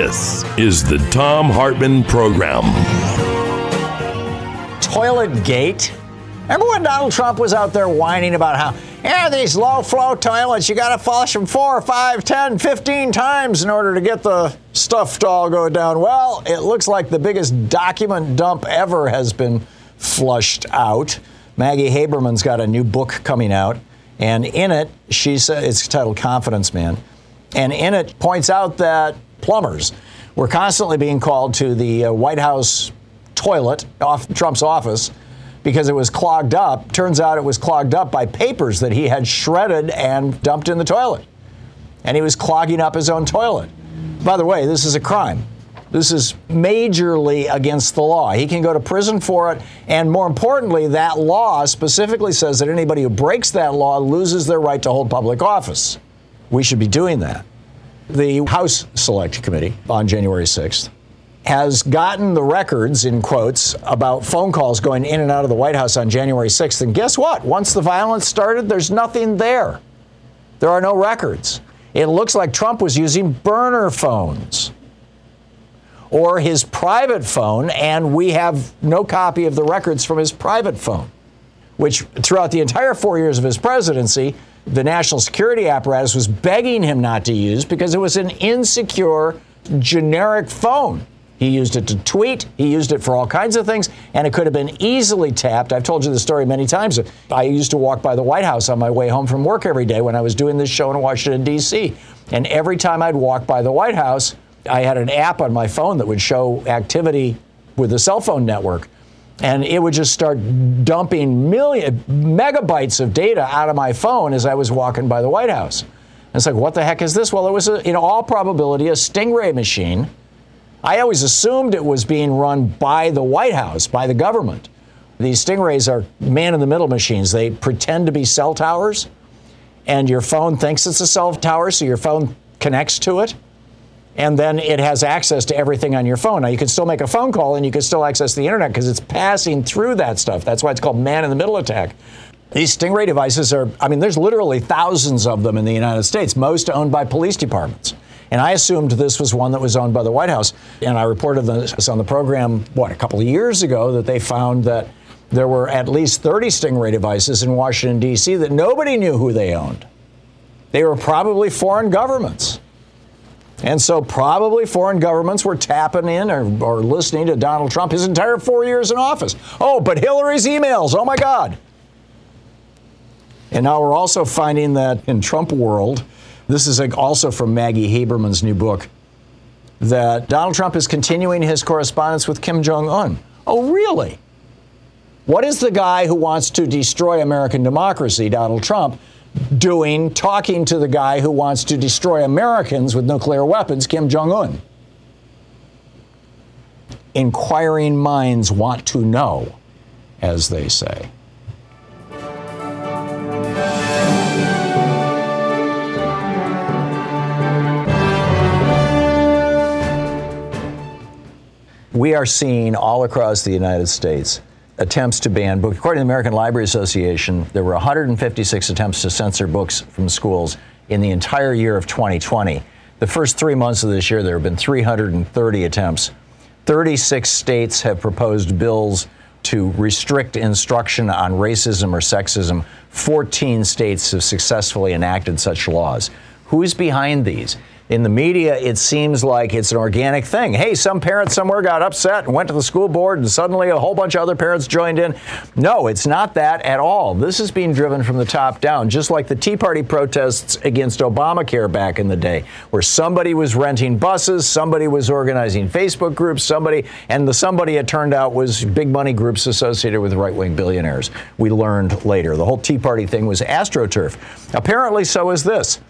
This is the Thom Hartmann Program. Toilet Gate. Remember when Donald Trump was out there whining about how, yeah, these low flow toilets, you got to flush them four, five, ten, fifteen times in order to get the stuff to all go down? Well, it looks like the biggest document dump ever has been flushed out. Maggie Haberman's got a new book coming out, and in it, she said it's titled Confidence Man. And in it points out that plumbers were constantly being called to the uh, White House toilet off Trump's office because it was clogged up. Turns out it was clogged up by papers that he had shredded and dumped in the toilet. And he was clogging up his own toilet. By the way, this is a crime. This is majorly against the law. He can go to prison for it. And more importantly, that law specifically says that anybody who breaks that law loses their right to hold public office. We should be doing that. The House Select Committee on January 6th has gotten the records, in quotes, about phone calls going in and out of the White House on January 6th. And guess what? Once the violence started, there's nothing there. There are no records. It looks like Trump was using burner phones or his private phone, and we have no copy of the records from his private phone, which throughout the entire four years of his presidency, the national security apparatus was begging him not to use because it was an insecure, generic phone. He used it to tweet. He used it for all kinds of things, and it could have been easily tapped. I've told you the story many times. I used to walk by the White House on my way home from work every day when I was doing this show in Washington, D.C. And every time I'd walk by the White House, I had an app on my phone that would show activity with the cell phone network. And it would just start dumping million megabytes of data out of my phone as I was walking by the White House. And it's like, what the heck is this? Well, it was, a, in all probability, a Stingray machine. I always assumed it was being run by the White House, by the government. These Stingrays are man in the middle machines. They pretend to be cell towers, and your phone thinks it's a cell tower, so your phone connects to it and then it has access to everything on your phone. Now, you can still make a phone call and you can still access the internet because it's passing through that stuff. That's why it's called man in the middle attack. These Stingray devices are, I mean, there's literally thousands of them in the United States, most owned by police departments. And I assumed this was one that was owned by the White House. And I reported this on the program, what, a couple of years ago, that they found that there were at least 30 Stingray devices in Washington, D.C., that nobody knew who they owned. They were probably foreign governments. And so, probably foreign governments were tapping in or, or, listening to Donald Trump his entire four years in office. Oh, but Hillary's emails, oh my God. And now we're also finding that in Trump world, this is also from Maggie Haberman's new book, that Donald Trump is continuing his correspondence with Kim Jong un. Oh, really? What is the guy who wants to destroy American democracy, Donald Trump, doing talking to the guy who wants to destroy Americans with nuclear weapons, Kim Jong un. Inquiring minds want to know, as they say. We are seeing all across the United States attempts to ban books. According to the American Library Association, there were 156 attempts to censor books from schools in the entire year of 2020. The first three months of this year, there have been 330 attempts. 36 states have proposed bills to restrict instruction on racism or sexism. 14 states have successfully enacted such laws. Who's behind these? In the media, it seems like it's an organic thing. Hey, some parents somewhere got upset and went to the school board, and suddenly a whole bunch of other parents joined in. No, it's not that at all. This is being driven from the top down, just like the Tea Party protests against Obamacare back in the day, where somebody was renting buses, somebody was organizing Facebook groups, somebody, and the somebody it turned out was big money groups associated with right wing billionaires. We learned later. The whole Tea Party thing was AstroTurf. Apparently, so is this.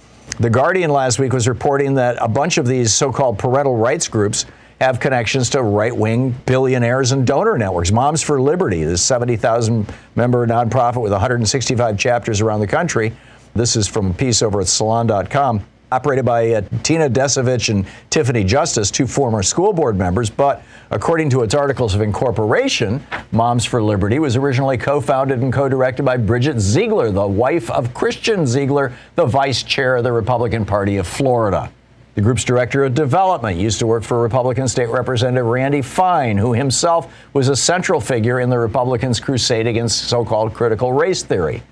The Guardian last week was reporting that a bunch of these so called parental rights groups have connections to right wing billionaires and donor networks. Moms for Liberty, this 70,000 member nonprofit with 165 chapters around the country. This is from a piece over at salon.com operated by uh, Tina Descovich and Tiffany Justice, two former school board members. But according to its articles of incorporation, Moms for Liberty was originally co founded and co directed by Bridget Ziegler, the wife of Christian Ziegler, the vice chair of the Republican Party of Florida. The group's director of development used to work for Republican State Representative Randy Fine, who himself was a central figure in the Republicans' crusade against so called critical race theory.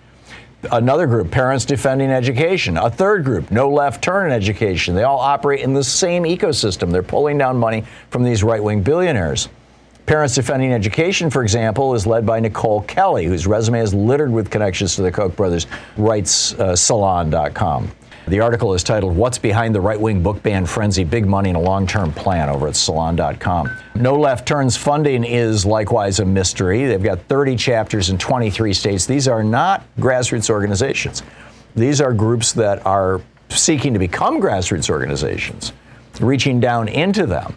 Another group, Parents Defending Education. A third group, No Left Turn in Education. They all operate in the same ecosystem. They're pulling down money from these right wing billionaires. Parents Defending Education, for example, is led by Nicole Neily, whose resume is littered with connections to the Koch brothers, writes uh, Salon.com. The article is titled What's Behind the Right Wing Book Ban Frenzy Big Money and a Long Term Plan over at salon.com. No Left Turns funding is likewise a mystery. They've got 30 chapters in 23 states. These are not grassroots organizations, these are groups that are seeking to become grassroots organizations, reaching down into them.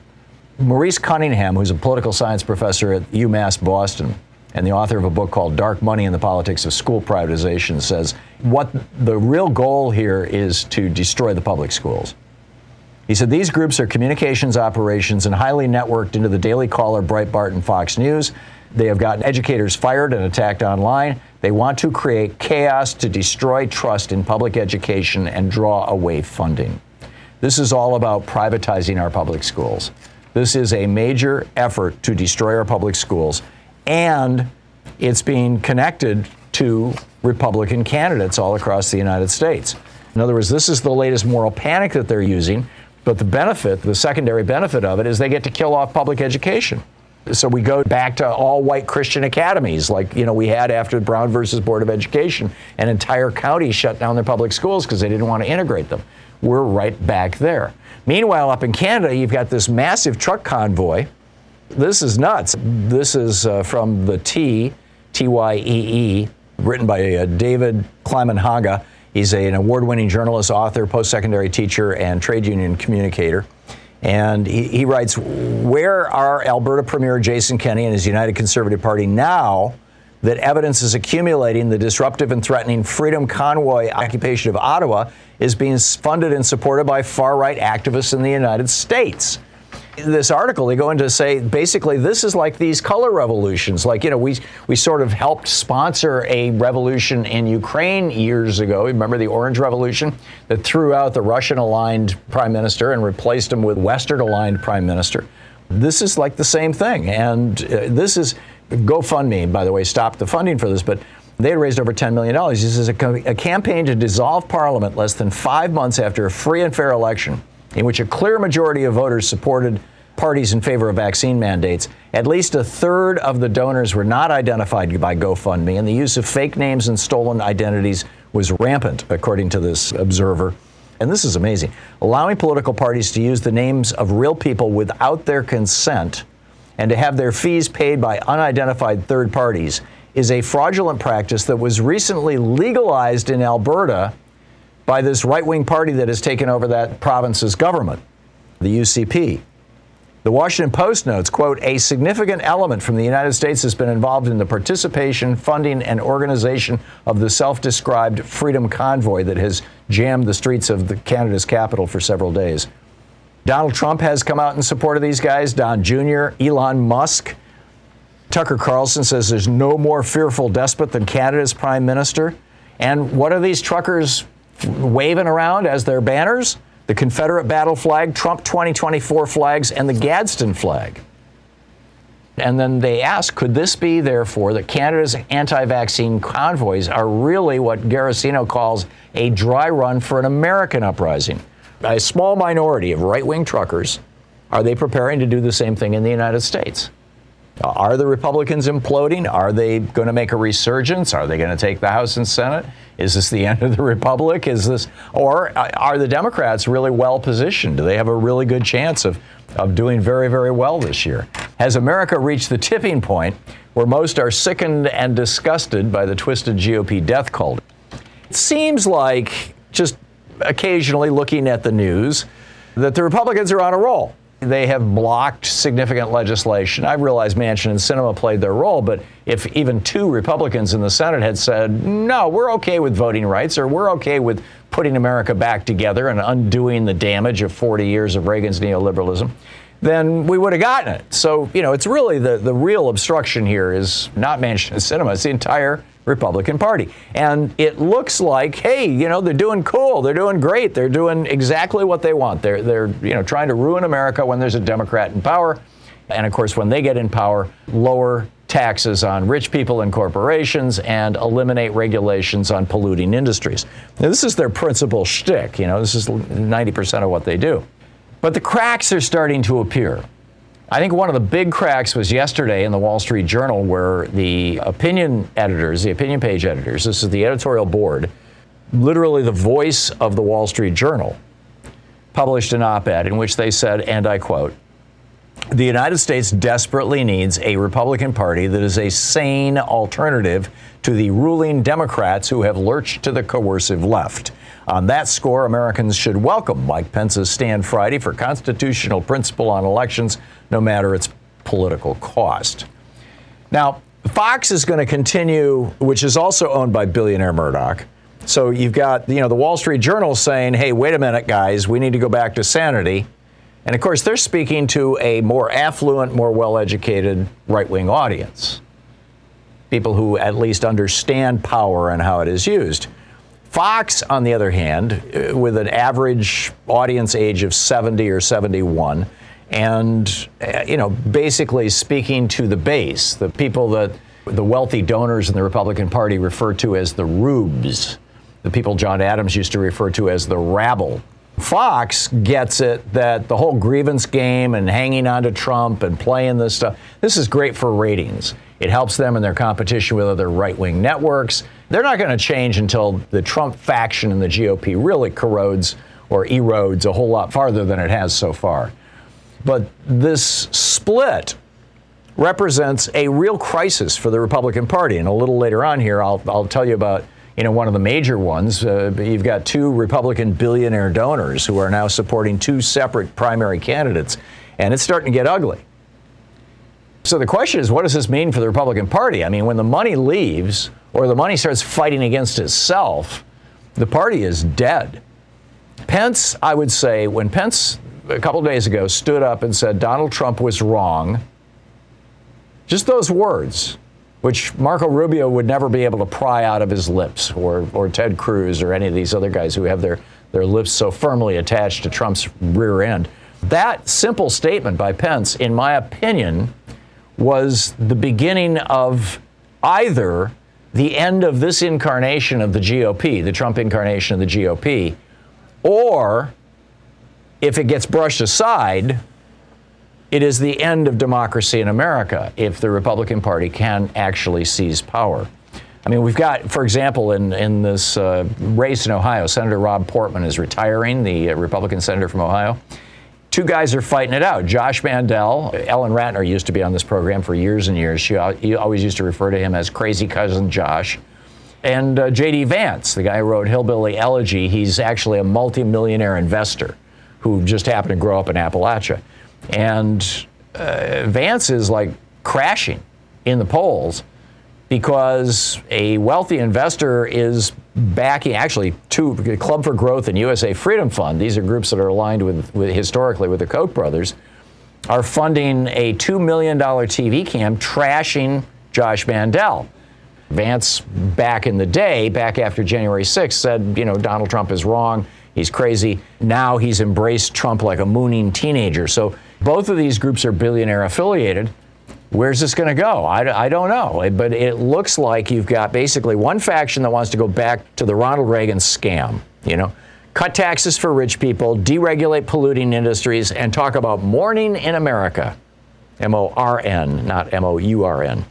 Maurice Cunningham, who's a political science professor at UMass Boston, and the author of a book called Dark Money and the Politics of School Privatization, says what the real goal here is to destroy the public schools. He said these groups are communications operations and highly networked into the Daily Caller, Breitbart, and Fox News. They have gotten educators fired and attacked online. They want to create chaos to destroy trust in public education and draw away funding. This is all about privatizing our public schools. This is a major effort to destroy our public schools and it's being connected to Republican candidates all across the United States. In other words, this is the latest moral panic that they're using, but the benefit, the secondary benefit of it, is they get to kill off public education. So we go back to all white Christian academies like you know we had after Brown versus Board of Education An entire county shut down their public schools because they didn't want to integrate them. We're right back there. Meanwhile, up in Canada, you've got this massive truck convoy this is nuts. This is uh, from the T, T Y E E, written by uh, David Haga. He's a, an award winning journalist, author, post secondary teacher, and trade union communicator. And he, he writes Where are Alberta Premier Jason Kenney and his United Conservative Party now that evidence is accumulating the disruptive and threatening Freedom Convoy occupation of Ottawa is being funded and supported by far right activists in the United States? This article, they go into say basically this is like these color revolutions. Like you know, we we sort of helped sponsor a revolution in Ukraine years ago. Remember the Orange Revolution that threw out the Russian-aligned prime minister and replaced him with Western-aligned prime minister. This is like the same thing, and uh, this is GoFundMe, by the way, stopped the funding for this, but. They had raised over $10 million. This is a, a campaign to dissolve Parliament less than five months after a free and fair election in which a clear majority of voters supported parties in favor of vaccine mandates. At least a third of the donors were not identified by GoFundMe, and the use of fake names and stolen identities was rampant, according to this observer. And this is amazing. Allowing political parties to use the names of real people without their consent and to have their fees paid by unidentified third parties is a fraudulent practice that was recently legalized in Alberta by this right wing party that has taken over that province's government, the UCP. The Washington Post notes, quote, a significant element from the United States has been involved in the participation, funding, and organization of the self-described Freedom Convoy that has jammed the streets of the Canada's capital for several days. Donald Trump has come out in support of these guys, Don Jr., Elon Musk. Tucker Carlson says there's no more fearful despot than Canada's prime minister. And what are these truckers waving around as their banners the Confederate battle flag, Trump 2024 flags, and the Gadsden flag. And then they ask, could this be, therefore, that Canada's anti vaccine convoys are really what Garossino calls a dry run for an American uprising? A small minority of right wing truckers, are they preparing to do the same thing in the United States? Are the Republicans imploding? Are they going to make a resurgence? Are they going to take the House and Senate? Is this the end of the Republic? Is this, or uh, are the Democrats really well positioned? Do they have a really good chance of, of doing very, very well this year? Has America reached the tipping point where most are sickened and disgusted by the twisted GOP death cult? It seems like, just occasionally looking at the news, that the Republicans are on a roll. They have blocked significant legislation. I realize Manchin and Sinema played their role, but if even two Republicans in the Senate had said, no, we're okay with voting rights, or we're okay with putting America back together and undoing the damage of 40 years of Reagan's neoliberalism, then we would have gotten it. So, you know, it's really the, the real obstruction here is not Manchin and Sinema, it's the entire Republican Party. And it looks like, hey, you know, they're doing cool, they're doing great, they're doing exactly what they want. They're they're you know trying to ruin America when there's a Democrat in power, and of course when they get in power, lower taxes on rich people and corporations and eliminate regulations on polluting industries. Now, this is their principal shtick. You know, this is 90% of what they do. But the cracks are starting to appear. I think one of the big cracks was yesterday in the Wall Street Journal, where the opinion editors, the opinion page editors, this is the editorial board, literally the voice of the Wall Street Journal, published an op ed in which they said, and I quote, the United States desperately needs a Republican Party that is a sane alternative to the ruling Democrats who have lurched to the coercive left. On that score, Americans should welcome Mike Pence's stand Friday for constitutional principle on elections, no matter its political cost. Now, Fox is going to continue, which is also owned by billionaire Murdoch. So you've got, you know, the Wall Street Journal saying, hey, wait a minute, guys, we need to go back to sanity. And of course, they're speaking to a more affluent, more well educated right wing audience. People who at least understand power and how it is used. Fox, on the other hand, uh, with an average audience age of 70 or 71, and uh, you know, basically speaking to the base, the people that the wealthy donors in the Republican Party refer to as the rubes, the people John Adams used to refer to as the rabble. Fox gets it that the whole grievance game and hanging on to Trump and playing this stuff, this is great for ratings. It helps them in their competition with other right wing networks. They're not going to change until the Trump faction in the GOP really corrodes or erodes a whole lot farther than it has so far. But this split represents a real crisis for the Republican Party. And a little later on here, I'll, I'll tell you about you know, one of the major ones. Uh, you've got two Republican billionaire donors who are now supporting two separate primary candidates, and it's starting to get ugly. So the question is, what does this mean for the Republican Party? I mean, when the money leaves or the money starts fighting against itself, the party is dead. Pence, I would say, when Pence a couple days ago stood up and said Donald Trump was wrong, just those words, which Marco Rubio would never be able to pry out of his lips, or, or Ted Cruz, or any of these other guys who have their, their lips so firmly attached to Trump's rear end. That simple statement by Pence, in my opinion, was the beginning of either the end of this incarnation of the GOP, the Trump incarnation of the GOP, or if it gets brushed aside, it is the end of democracy in America if the Republican Party can actually seize power. I mean, we've got, for example, in, in this uh, race in Ohio, Senator Rob Portman is retiring, the uh, Republican senator from Ohio two guys are fighting it out. Josh Mandel, Ellen Ratner used to be on this program for years and years. She always used to refer to him as crazy cousin Josh. And uh, J.D. Vance, the guy who wrote Hillbilly Elegy, he's actually a multimillionaire investor who just happened to grow up in Appalachia. And uh, Vance is like crashing in the polls because a wealthy investor is backing actually two Club for Growth and USA Freedom Fund. These are groups that are aligned with, with historically with the Koch brothers. Are funding a $2 million TV cam trashing Josh Mandel. Vance, back in the day, back after January 6th, said, you know, Donald Trump is wrong. He's crazy. Now he's embraced Trump like a mooning teenager. So both of these groups are billionaire affiliated. Where's this going to go? I, I don't know. But it looks like you've got basically one faction that wants to go back to the Ronald Reagan scam, you know, cut taxes for rich people, deregulate polluting industries, and talk about morning in America. M O R N, not M O U R N.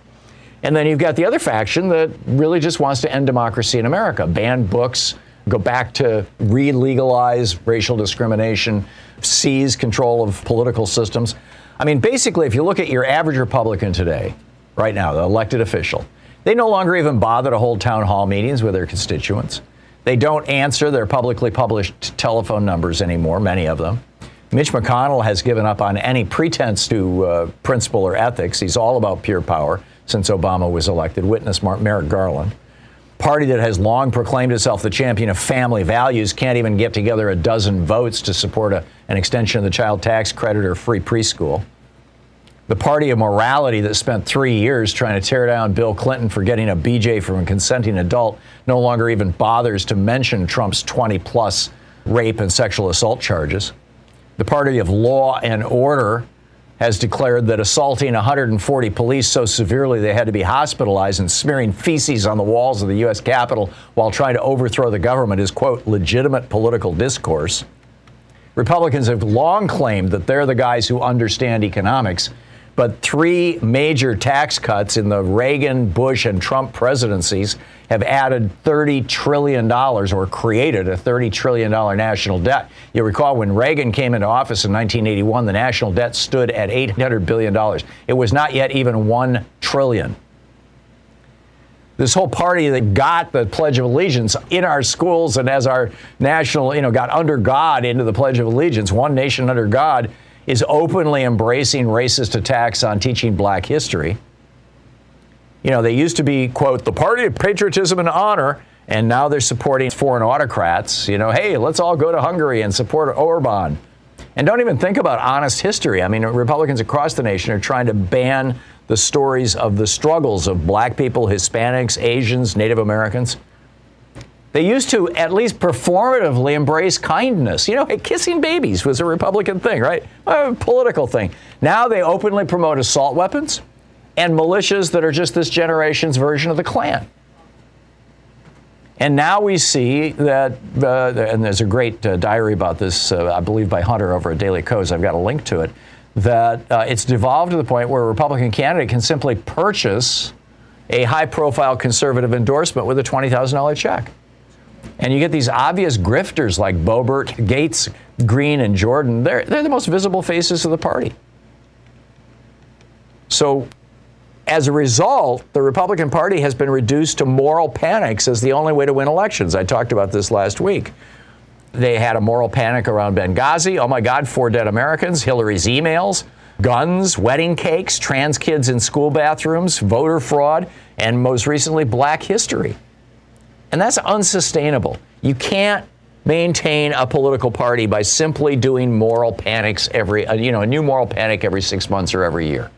And then you've got the other faction that really just wants to end democracy in America, ban books, go back to re legalize racial discrimination, seize control of political systems. I mean, basically, if you look at your average Republican today, right now, the elected official, they no longer even bother to hold town hall meetings with their constituents. They don't answer their publicly published telephone numbers anymore, many of them. Mitch McConnell has given up on any pretense to uh, principle or ethics. He's all about pure power since Obama was elected. Witness Merrick Garland. Party that has long proclaimed itself the champion of family values can't even get together a dozen votes to support a, an extension of the child tax credit or free preschool. The party of morality that spent three years trying to tear down Bill Clinton for getting a BJ from a consenting adult no longer even bothers to mention Trump's 20 plus rape and sexual assault charges. The party of law and order has declared that assaulting 140 police so severely they had to be hospitalized and smearing feces on the walls of the U.S. Capitol while trying to overthrow the government is, quote, legitimate political discourse. Republicans have long claimed that they're the guys who understand economics but three major tax cuts in the Reagan, Bush, and Trump presidencies have added $30 trillion or created a $30 trillion national debt. You recall when Reagan came into office in 1981, the national debt stood at $800 billion. It was not yet even 1 trillion. This whole party that got the Pledge of Allegiance in our schools and as our national, you know, got under God into the Pledge of Allegiance, one nation under God is openly embracing racist attacks on teaching black history. You know, they used to be, quote, the party of patriotism and honor, and now they're supporting foreign autocrats. You know, hey, let's all go to Hungary and support Orban. And don't even think about honest history. I mean, Republicans across the nation are trying to ban the stories of the struggles of black people, Hispanics, Asians, Native Americans. They used to at least performatively embrace kindness. You know, kissing babies was a Republican thing, right? A political thing. Now they openly promote assault weapons and militias that are just this generation's version of the Klan. And now we see that, uh, and there's a great uh, diary about this, uh, I believe, by Hunter over at Daily Kos. I've got a link to it. That uh, it's devolved to the point where a Republican candidate can simply purchase a high profile conservative endorsement with a $20,000 check. And you get these obvious grifters like Boebert, Gaetz, Greene, and Jordan. They're, they're the most visible faces of the party. So, as a result, the Republican Party has been reduced to moral panics as the only way to win elections. I talked about this last week. They had a moral panic around Benghazi. Oh my God, four dead Americans, Hillary's emails, guns, wedding cakes, trans kids in school bathrooms, voter fraud, and most recently, black history. And that's unsustainable. You can't maintain a political party by simply doing moral panics every, uh, you know, a new moral panic every six months or every year.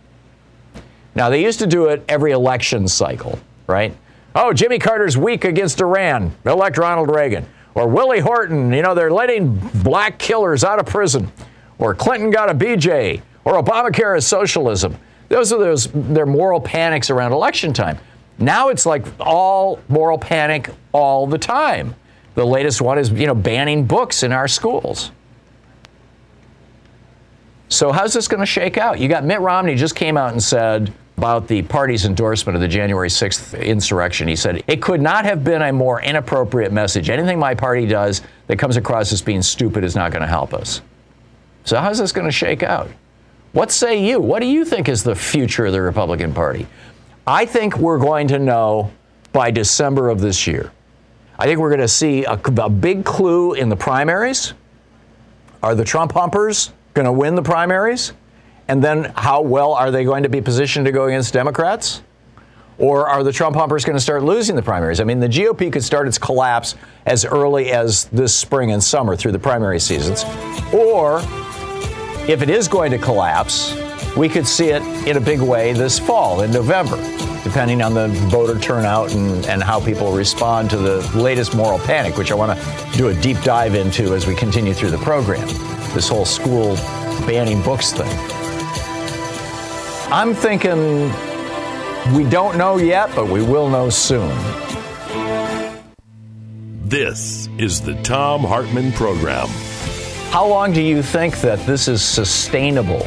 Now, they used to do it every election cycle, right? Oh, Jimmy Carter's weak against Iran. Elect Ronald Reagan. Or Willie Horton, you know, they're letting black killers out of prison. Or Clinton got a BJ. Or Obamacare is socialism. Those are those their moral panics around election time. Now it's like all moral panic all the time. The latest one is, you know, banning books in our schools. So how's this going to shake out? You got Mitt Romney just came out and said about the party's endorsement of the January 6th insurrection. He said, It could not have been a more inappropriate message. Anything my party does that comes across as being stupid is not going to help us. So how's this going to shake out? What say you? What do you think is the future of the Republican Party? I think we're going to know by December of this year. I think we're going to see a, a big clue in the primaries. Are the Trump humpers going to win the primaries? And then how well are they going to be positioned to go against Democrats? Or are the Trump humpers going to start losing the primaries? I mean, the GOP could start its collapse as early as this spring and summer through the primary seasons. Or if it is going to collapse, we could see it in a big way this fall in November, depending on the voter turnout and, and how people respond to the latest moral panic, which I want to do a deep dive into as we continue through the program. This whole school banning books thing. I'm thinking we don't know yet, but we will know soon. This is the Thom Hartmann Program. How long do you think that this is sustainable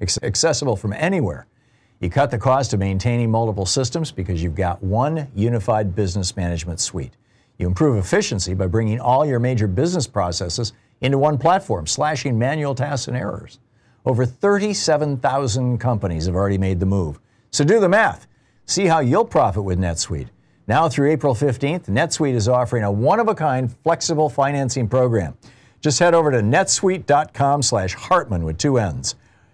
accessible from anywhere. You cut the cost of maintaining multiple systems because you've got one unified business management suite. You improve efficiency by bringing all your major business processes into one platform, slashing manual tasks and errors. Over 37,000 companies have already made the move. So do the math. See how you'll profit with NetSuite. Now through April 15th, NetSuite is offering a one-of-a-kind flexible financing program. Just head over to netsuite.com slash Hartmann with two N's.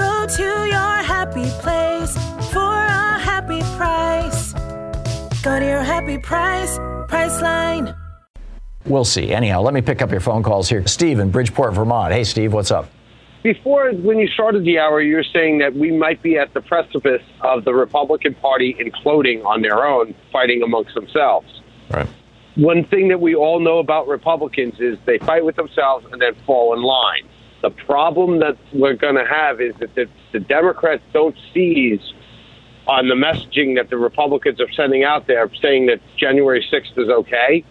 Go to your happy place for a happy price. Go to your happy price, Priceline. We'll see. Anyhow, let me pick up your phone calls here. Steve in Bridgeport, Vermont. Hey, Steve, what's up? Before, when you started the hour, you were saying that we might be at the precipice of the Republican Party imploding on their own, fighting amongst themselves. Right. One thing that we all know about Republicans is they fight with themselves and then fall in line. The problem that we're going to have is that the, the Democrats don't seize on the messaging that the Republicans are sending out there, saying that January 6th is okay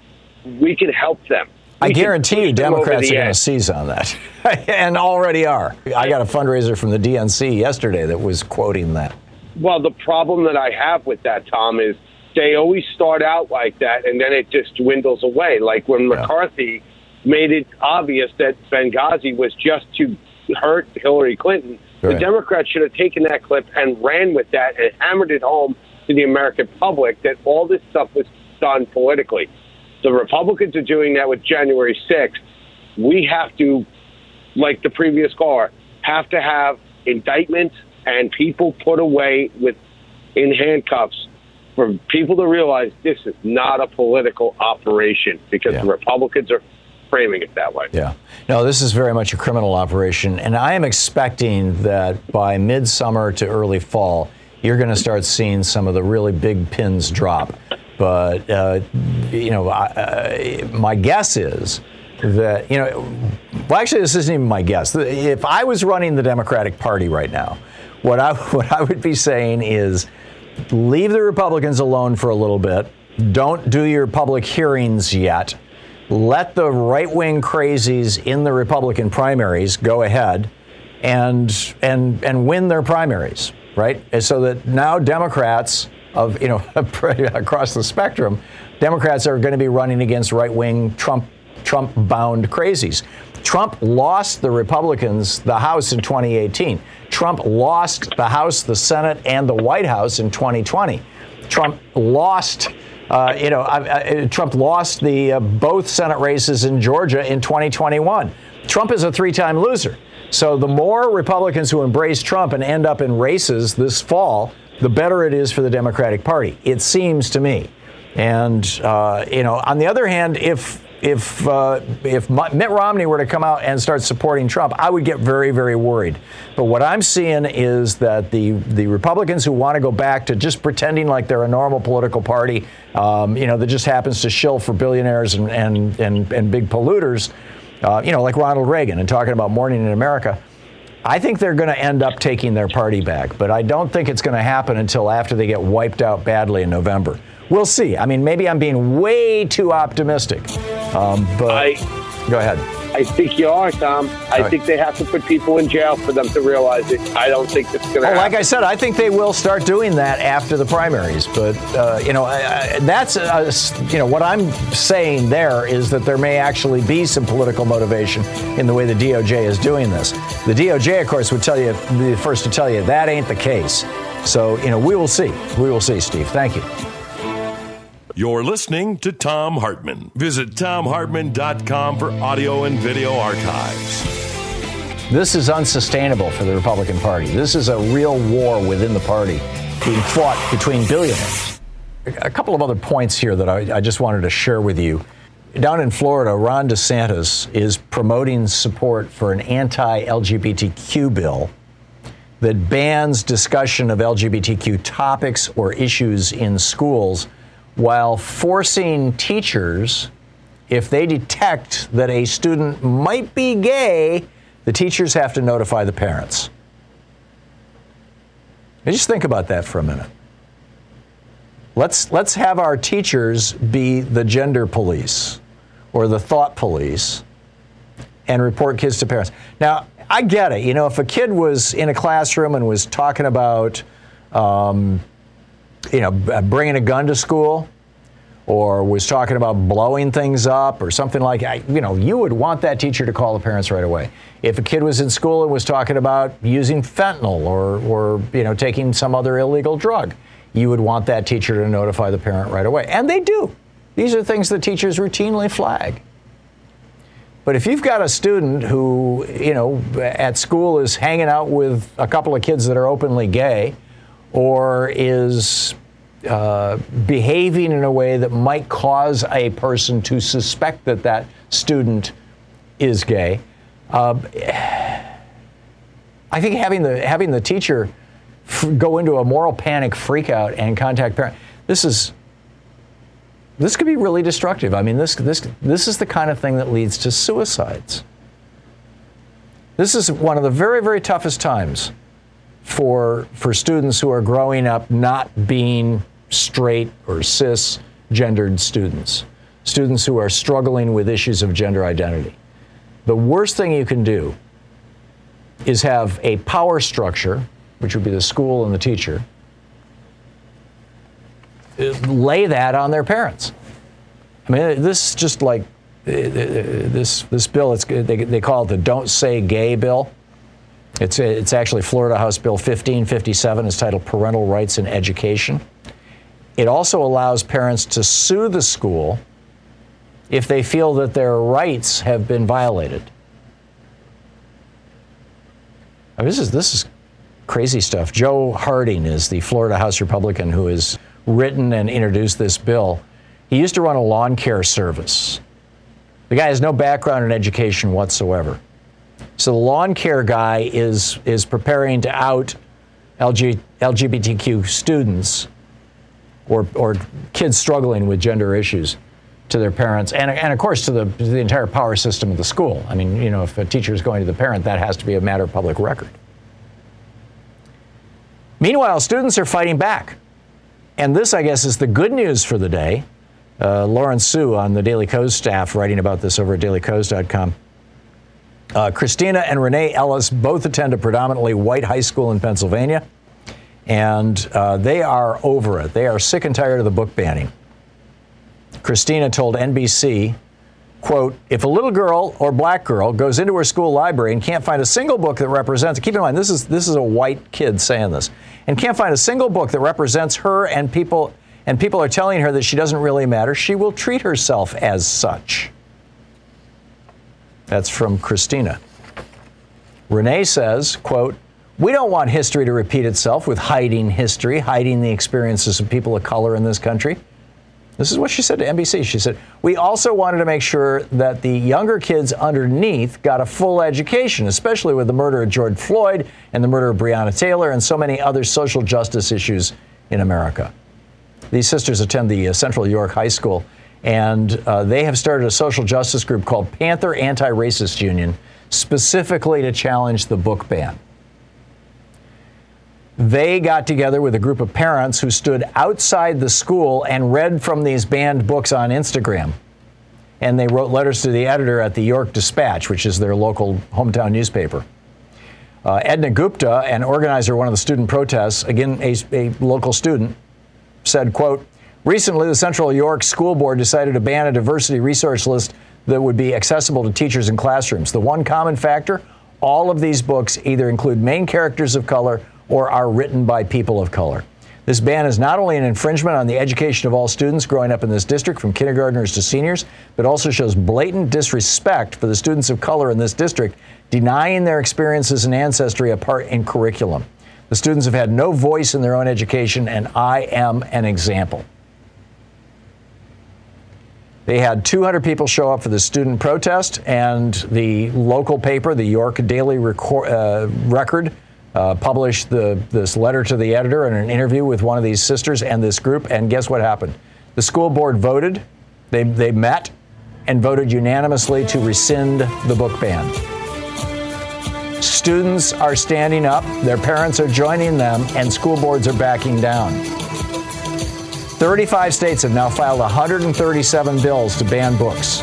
we can help them. We I guarantee you, Democrats are going to seize on that, and already are. I got a fundraiser from the DNC yesterday that was quoting that. Well, the problem that I have with that, Tom, is they always start out like that, and then it just dwindles away. Like when yeah. McCarthy made it obvious that Benghazi was just to hurt Hillary Clinton, right. the Democrats should have taken that clip and ran with that and hammered it home to the American public that all this stuff was done politically. The Republicans are doing that with January 6th. We have to, like the previous caller, have to have indictments and people put away with in handcuffs for people to realize this is not a political operation because yeah. the Republicans are framing it that way. Yeah. No, this is very much a criminal operation. And I am expecting that by midsummer to early fall, you're going to start seeing some of the really big pins drop. But uh, you know, I, uh, my guess is that you know, well, actually, this isn't even my guess. If I was running the Democratic Party right now, what I what I would be saying is, leave the Republicans alone for a little bit. Don't do your public hearings yet. Let the right wing crazies in the Republican primaries go ahead and and and win their primaries, right? And so that now Democrats of you know across the spectrum, Democrats are going to be running against right-wing Trump Trump-bound crazies. Trump lost the Republicans the House in 2018. Trump lost the House, the Senate, and the White House in 2020. Trump lost. Uh, you know, uh, Trump lost the uh, both Senate races in Georgia in 2021. Trump is a three-time loser. So the more Republicans who embrace Trump and end up in races this fall, the better it is for the Democratic Party. It seems to me. And uh, you know, on the other hand, if if uh, if Mitt Romney were to come out and start supporting Trump, I would get very very worried. But what I'm seeing is that the the Republicans who want to go back to just pretending like they're a normal political party, um, you know, that just happens to shill for billionaires and and and, and big polluters, uh, you know, like Ronald Reagan and talking about morning in America. I think they're going to end up taking their party back, but I don't think it's going to happen until after they get wiped out badly in November. We'll see. I mean, maybe I'm being way too optimistic, um, but I, Go ahead. I think you are, Tom. I right. think they have to put people in jail for them to realize it. I don't think it's going to Oh, happen. like I said, I think they will start doing that after the primaries. But uh, you know, I, I, that's uh, you know what I'm saying there is that there may actually be some political motivation in the way the DOJ is doing this. The DOJ, of course, would tell you be the first to tell you that ain't the case. So you know, we will see. We will see, Steve. Thank you. You're listening to Thom Hartmann. Visit thomhartmann.com for audio and video archives. This is unsustainable for the Republican Party. This is a real war within the party being fought between billionaires. A couple of other points here that I, I just wanted to share with you. Down in Florida, Ron DeSantis is promoting support for an anti LGBTQ bill that bans discussion of LGBTQ topics or issues in schools while forcing teachers, if they detect that a student might be gay, the teachers have to notify the parents. Now just think about that for a minute. Let's, let's have our teachers be the gender police or the thought police and report kids to parents. Now, I get it. You know, if a kid was in a classroom and was talking about, um, you know, uh, bringing a gun to school or was talking about blowing things up or something like that, you know, you would want that teacher to call the parents right away. If a kid was in school and was talking about using fentanyl or, or you know, taking some other illegal drug, you would want that teacher to notify the parent right away. And they do. These are things that teachers routinely flag. But if you've got a student who, you know, at school is hanging out with a couple of kids that are openly gay or is uh, behaving in a way that might cause a person to suspect that that student is gay, uh, I think having the having the teacher f- go into a moral panic freakout and contact parent this is this could be really destructive. I mean, this, this, this is the kind of thing that leads to suicides. This is one of the very, very toughest times for, for students who are growing up not being straight or cis gendered students, students who are struggling with issues of gender identity. The worst thing you can do is have a power structure, which would be the school and the teacher, lay that on their parents. I mean, this is just like uh, this this bill. It's they, they call it the "Don't Say Gay" bill. It's it's actually Florida House Bill 1557. It's titled "Parental Rights in Education." It also allows parents to sue the school if they feel that their rights have been violated. I mean, this is this is crazy stuff. Joe Harding is the Florida House Republican who has written and introduced this bill. He used to run a lawn care service. The guy has no background in education whatsoever. So the lawn care guy is is preparing to out LG, LGBTQ students or or kids struggling with gender issues to their parents and, and of course to the, to the entire power system of the school. I mean, you know, if a teacher is going to the parent, that has to be a matter of public record. Meanwhile, students are fighting back. And this, I guess, is the good news for the day. Uh, Lauren Sue on the Daily Kos staff writing about this over at dailykos.com. Uh, Christina and Renee Ellis both attend a predominantly white high school in Pennsylvania, and uh, they are over it. They are sick and tired of the book banning. Christina told NBC, quote, if a little girl or black girl goes into her school library and can't find a single book that represents, keep in mind, this is, this is a white kid saying this, and can't find a single book that represents her and people, and people are telling her that she doesn't really matter, she will treat herself as such. That's from Christina. Renee says, quote, we don't want history to repeat itself with hiding history, hiding the experiences of people of color in this country. This is what she said to NBC. She said, We also wanted to make sure that the younger kids underneath got a full education, especially with the murder of George Floyd and the murder of Breonna Taylor and so many other social justice issues in America. These sisters attend the uh, Central York High School, and uh, they have started a social justice group called Panther Anti Racist Union, specifically to challenge the book ban they got together with a group of parents who stood outside the school and read from these banned books on Instagram. and they wrote letters to the editor at the York Dispatch, which is their local hometown newspaper. Uh, Edna Gupta, an organizer of one of the student protests, again a, a local student, said, quote, Recently, the Central York School Board decided to ban a diversity resource list that would be accessible to teachers in classrooms. The one common factor all of these books either include main characters of color or are written by people of color. This ban is not only an infringement on the education of all students growing up in this district, from kindergartners to seniors, but also shows blatant disrespect for the students of color in this district, denying their experiences and ancestry a part in curriculum. The students have had no voice in their own education, and I am an example. They had 200 people show up for the student protest, and the local paper, the York Daily Record, uh, Record, uh, published the, this letter to the editor and an interview with one of these sisters and this group. And guess what happened? The school board voted, they, they met, and voted unanimously to rescind the book ban. Students are standing up, their parents are joining them, and school boards are backing down. 35 states have now filed 137 bills to ban books.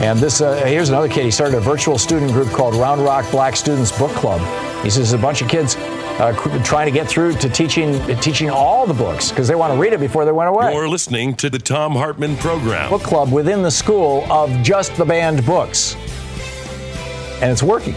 And this uh, here's another kid. He started a virtual student group called Round Rock Black Students Book Club. He says a bunch of kids uh, trying to get through to teaching teaching all the books because they want to read it before they went away. You're listening to the Thom Hartmann program. Book club within the school of just the banned books, and it's working.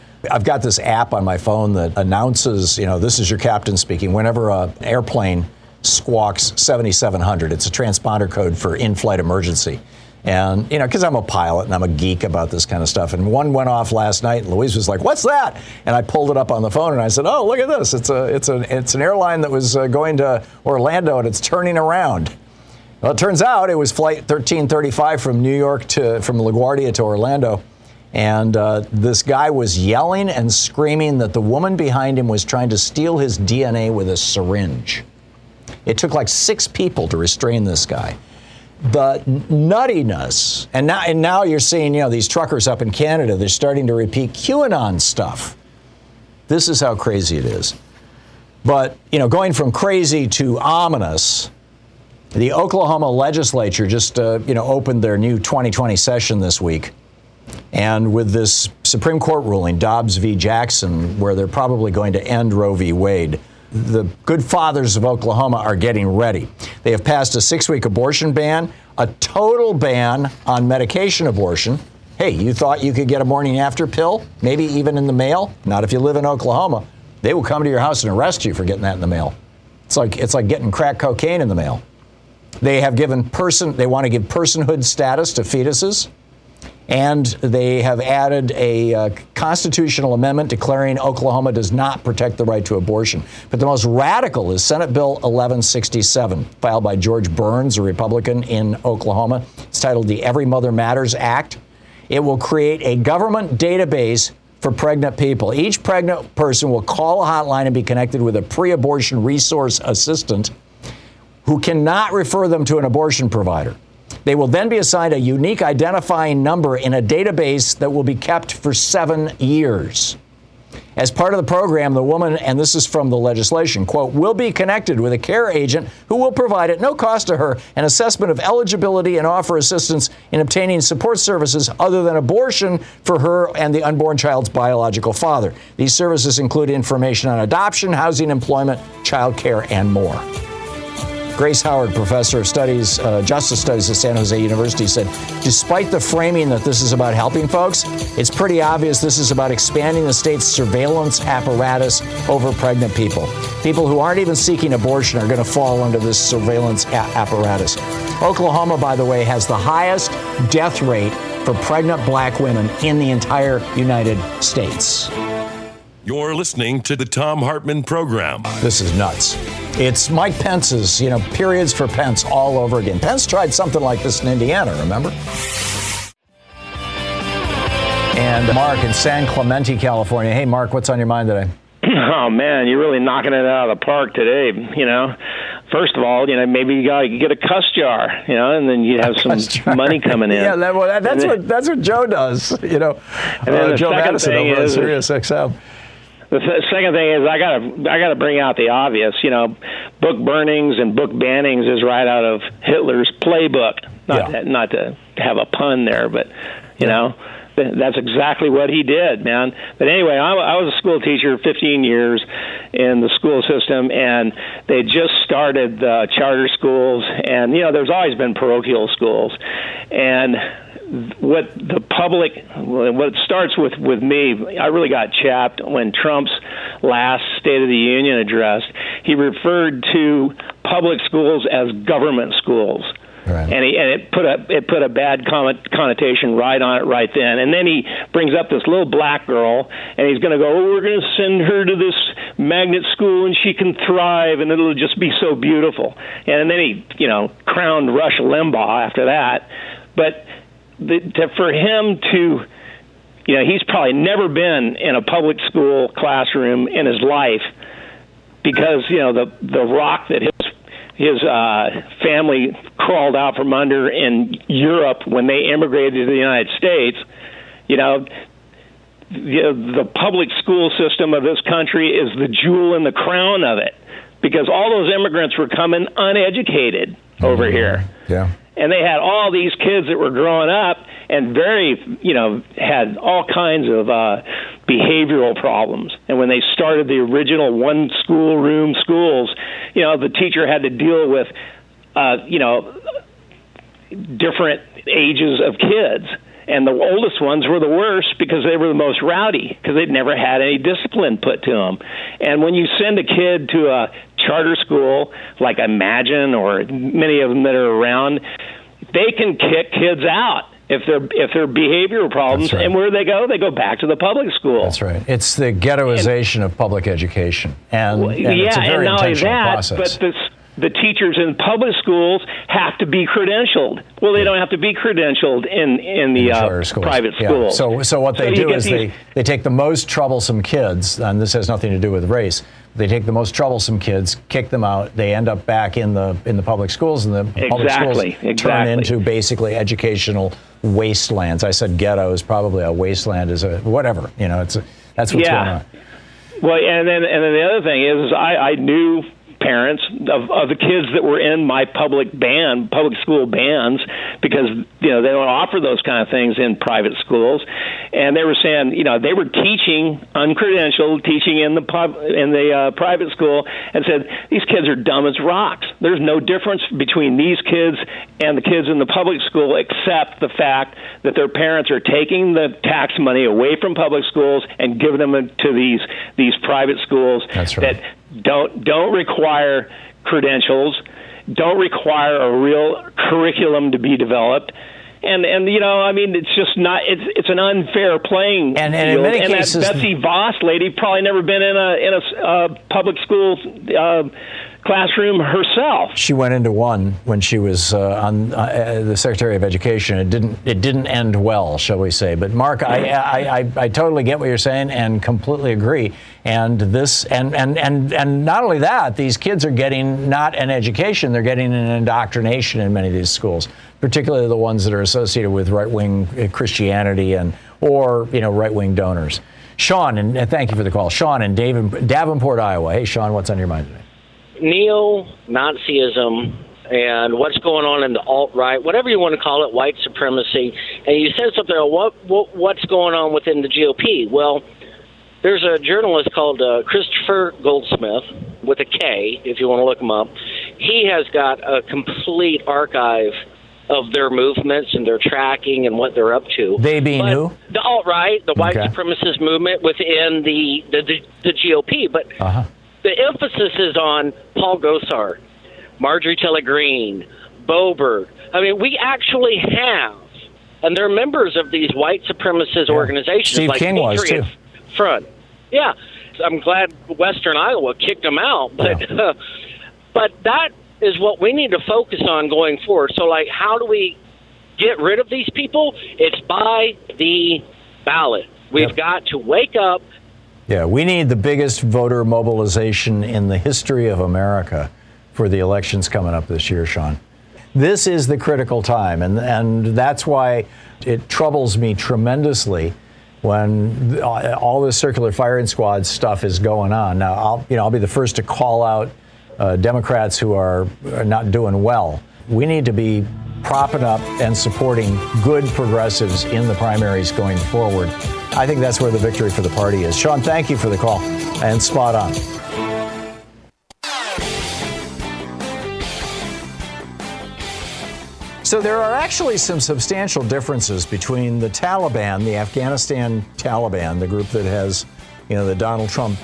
I've got this app on my phone that announces, you know, this is your captain speaking. Whenever an airplane squawks 7700, it's a transponder code for in flight emergency. And, you know, because I'm a pilot and I'm a geek about this kind of stuff. And one went off last night, and Louise was like, What's that? And I pulled it up on the phone and I said, Oh, look at this. It's, a, it's, a, it's an airline that was uh, going to Orlando and it's turning around. Well, it turns out it was flight 1335 from New York to, from LaGuardia to Orlando. And uh, this guy was yelling and screaming that the woman behind him was trying to steal his DNA with a syringe. It took like six people to restrain this guy. The nuttiness, and now, and now you're seeing, you know, these truckers up in Canada, they're starting to repeat QAnon stuff. This is how crazy it is. But, you know, going from crazy to ominous, the Oklahoma legislature just, uh, you know, opened their new 2020 session this week. And with this Supreme Court ruling, Dobbs v. Jackson, where they're probably going to end Roe v. Wade, the good fathers of Oklahoma are getting ready. They have passed a six week abortion ban, a total ban on medication abortion. Hey, you thought you could get a morning after pill, maybe even in the mail? Not if you live in Oklahoma. They will come to your house and arrest you for getting that in the mail. It's like, it's like getting crack cocaine in the mail. They have given person, they want to give personhood status to fetuses. And they have added a uh, constitutional amendment declaring Oklahoma does not protect the right to abortion. But the most radical is Senate Bill 1167, filed by George Burns, a Republican in Oklahoma. It's titled the Every Mother Matters Act. It will create a government database for pregnant people. Each pregnant person will call a hotline and be connected with a pre abortion resource assistant who cannot refer them to an abortion provider. They will then be assigned a unique identifying number in a database that will be kept for seven years. As part of the program, the woman, and this is from the legislation, quote, will be connected with a care agent who will provide at no cost to her an assessment of eligibility and offer assistance in obtaining support services other than abortion for her and the unborn child's biological father. These services include information on adoption, housing, employment, child care, and more. Grace Howard, professor of studies, uh, justice studies at San Jose University, said despite the framing that this is about helping folks, it's pretty obvious this is about expanding the state's surveillance apparatus over pregnant people. People who aren't even seeking abortion are going to fall under this surveillance a- apparatus. Oklahoma, by the way, has the highest death rate for pregnant black women in the entire United States. You're listening to the Thom Hartmann program. This is nuts. It's Mike Pence's, you know, periods for Pence all over again. Pence tried something like this in Indiana, remember? And Mark in San Clemente, California. Hey, Mark, what's on your mind today? Oh man, you're really knocking it out of the park today. You know, first of all, you know maybe you got to get a cuss jar, you know, and then you have some money coming in. Yeah, that, well, that, that's then, what that's what Joe does. You know, and then uh, the Joe Madison over is, on Sirius XM. The th- second thing is I gotta I gotta bring out the obvious. You know, book burnings and book bannings is right out of Hitler's playbook. Not Yeah. to, not to have a pun there, but you know. That's exactly what he did, man. But anyway, I, I was a school teacher 15 years in the school system, and they just started the charter schools, and you know, there's always been parochial schools, and what the public what starts with with me i really got chapped when trump's last state of the union address he referred to public schools as government schools Right. and he and it put a it put a bad comment, connotation right on it right then. And then he brings up this little black girl, and he's going to go, "Oh, we're going to send her to this magnet school, and she can thrive, and it'll just be so beautiful." And then he, you know, crowned Rush Limbaugh after that. But the, to, for him to you know he's probably never been in a public school classroom in his life because you know the the rock that his his uh, family crawled out from under in Europe when they immigrated to the United States. You know, the, the public school system of this country is the jewel in the crown of it because all those immigrants were coming uneducated over here Yeah. And they had all these kids that were growing up and very you know had all kinds of uh behavioral problems. And when they started the original one school room schools you know the teacher had to deal with uh you know different ages of kids and the oldest ones were the worst because they were the most rowdy because they'd never had any discipline put to them and when you send a kid to a charter school like imagine or many of them that are around they can kick kids out if they're if they're behavioral problems right. and where they go they go back to the public school That's right. It's the ghettoization of public education, and, and yeah, it's a very and not only intentional that, process. but this, the teachers in public schools have to be credentialed. Well, they don't have to be credentialed in in the uh, charter schools. private Yeah. schools. So, so what they do is these- they, they take the most troublesome kids, and this has nothing to do with race. They take the most troublesome kids, kick them out. They end up back in the in the public schools, and the public Exactly, schools turn into basically educational wastelands. I said ghetto is probably a wasteland, is a whatever. You know, it's a, that's what's Yeah. going on. Well, and then and then the other thing is, is I, I knew parents of, of the kids that were in my public band, public school bands, because you know they don't offer those kind of things in private schools, and they were saying, you know, they were teaching uncredentialed, teaching in the pub in the uh, private school, and said these kids are dumb as rocks. There's no difference between these kids and the kids in the public school, except the fact that their parents are taking the tax money away from public schools and giving them to these these private schools That's right. that don't don't require credentials, don't require a real curriculum to be developed. And and you know, I mean, it's just not. It's it's an unfair playing And- and in many and cases- that Betsy DeVos lady probably never been in a in a uh, public school uh, classroom herself. She went into one when she was uh, on uh, the Secretary of Education. It didn't. It didn't end well, shall we say? But Mark, I, I, I, I totally get what you're saying and completely agree. And this, and, and and and not only that, these kids are getting not an education; they're getting an indoctrination in many of these schools, particularly the ones that are associated with right-wing uh, Christianity and or you know right-wing donors. Sean, and thank you for the call. Sean in Davenport, Iowa. Hey, Sean, what's on your mind today? Neo Nazism and what's going on in the alt right, whatever you want to call it, white supremacy. And you said something. oh, What, what what's going on within the GOP? Well, there's a journalist called uh, Christopher Goldsmith with a K, if you want to look him up, he has got a complete archive of their movements and their tracking and what they're up to. They being But who? The alt right, the white Okay. supremacist movement within the the, the, the GOP. But Uh-huh. The emphasis is on Paul Gosar, Marjorie Taylor Greene, Boebert. I mean, we actually have, and they're members of these white supremacist organizations Steve like King Patriot. Front. Yeah, I'm glad Western Iowa kicked them out, but but that is what we need to focus on going forward. So, like, how do we get rid of these people? It's by the ballot. We've got to wake up. Yeah, we need the biggest voter mobilization in the history of America for the elections coming up this year, Sean. This is the critical time, and, and that's why it troubles me tremendously when all this circular firing squad stuff is going on. Now, I'll, you know, I'll be the first to call out uh, Democrats who are, are not doing well. We need to be propping up and supporting good progressives in the primaries going forward. I think that's where the victory for the party is. Sean, thank you for the call and spot on. So there are actually some substantial differences between the Taliban, the Afghanistan Taliban, the group that has, you know, that Donald Trump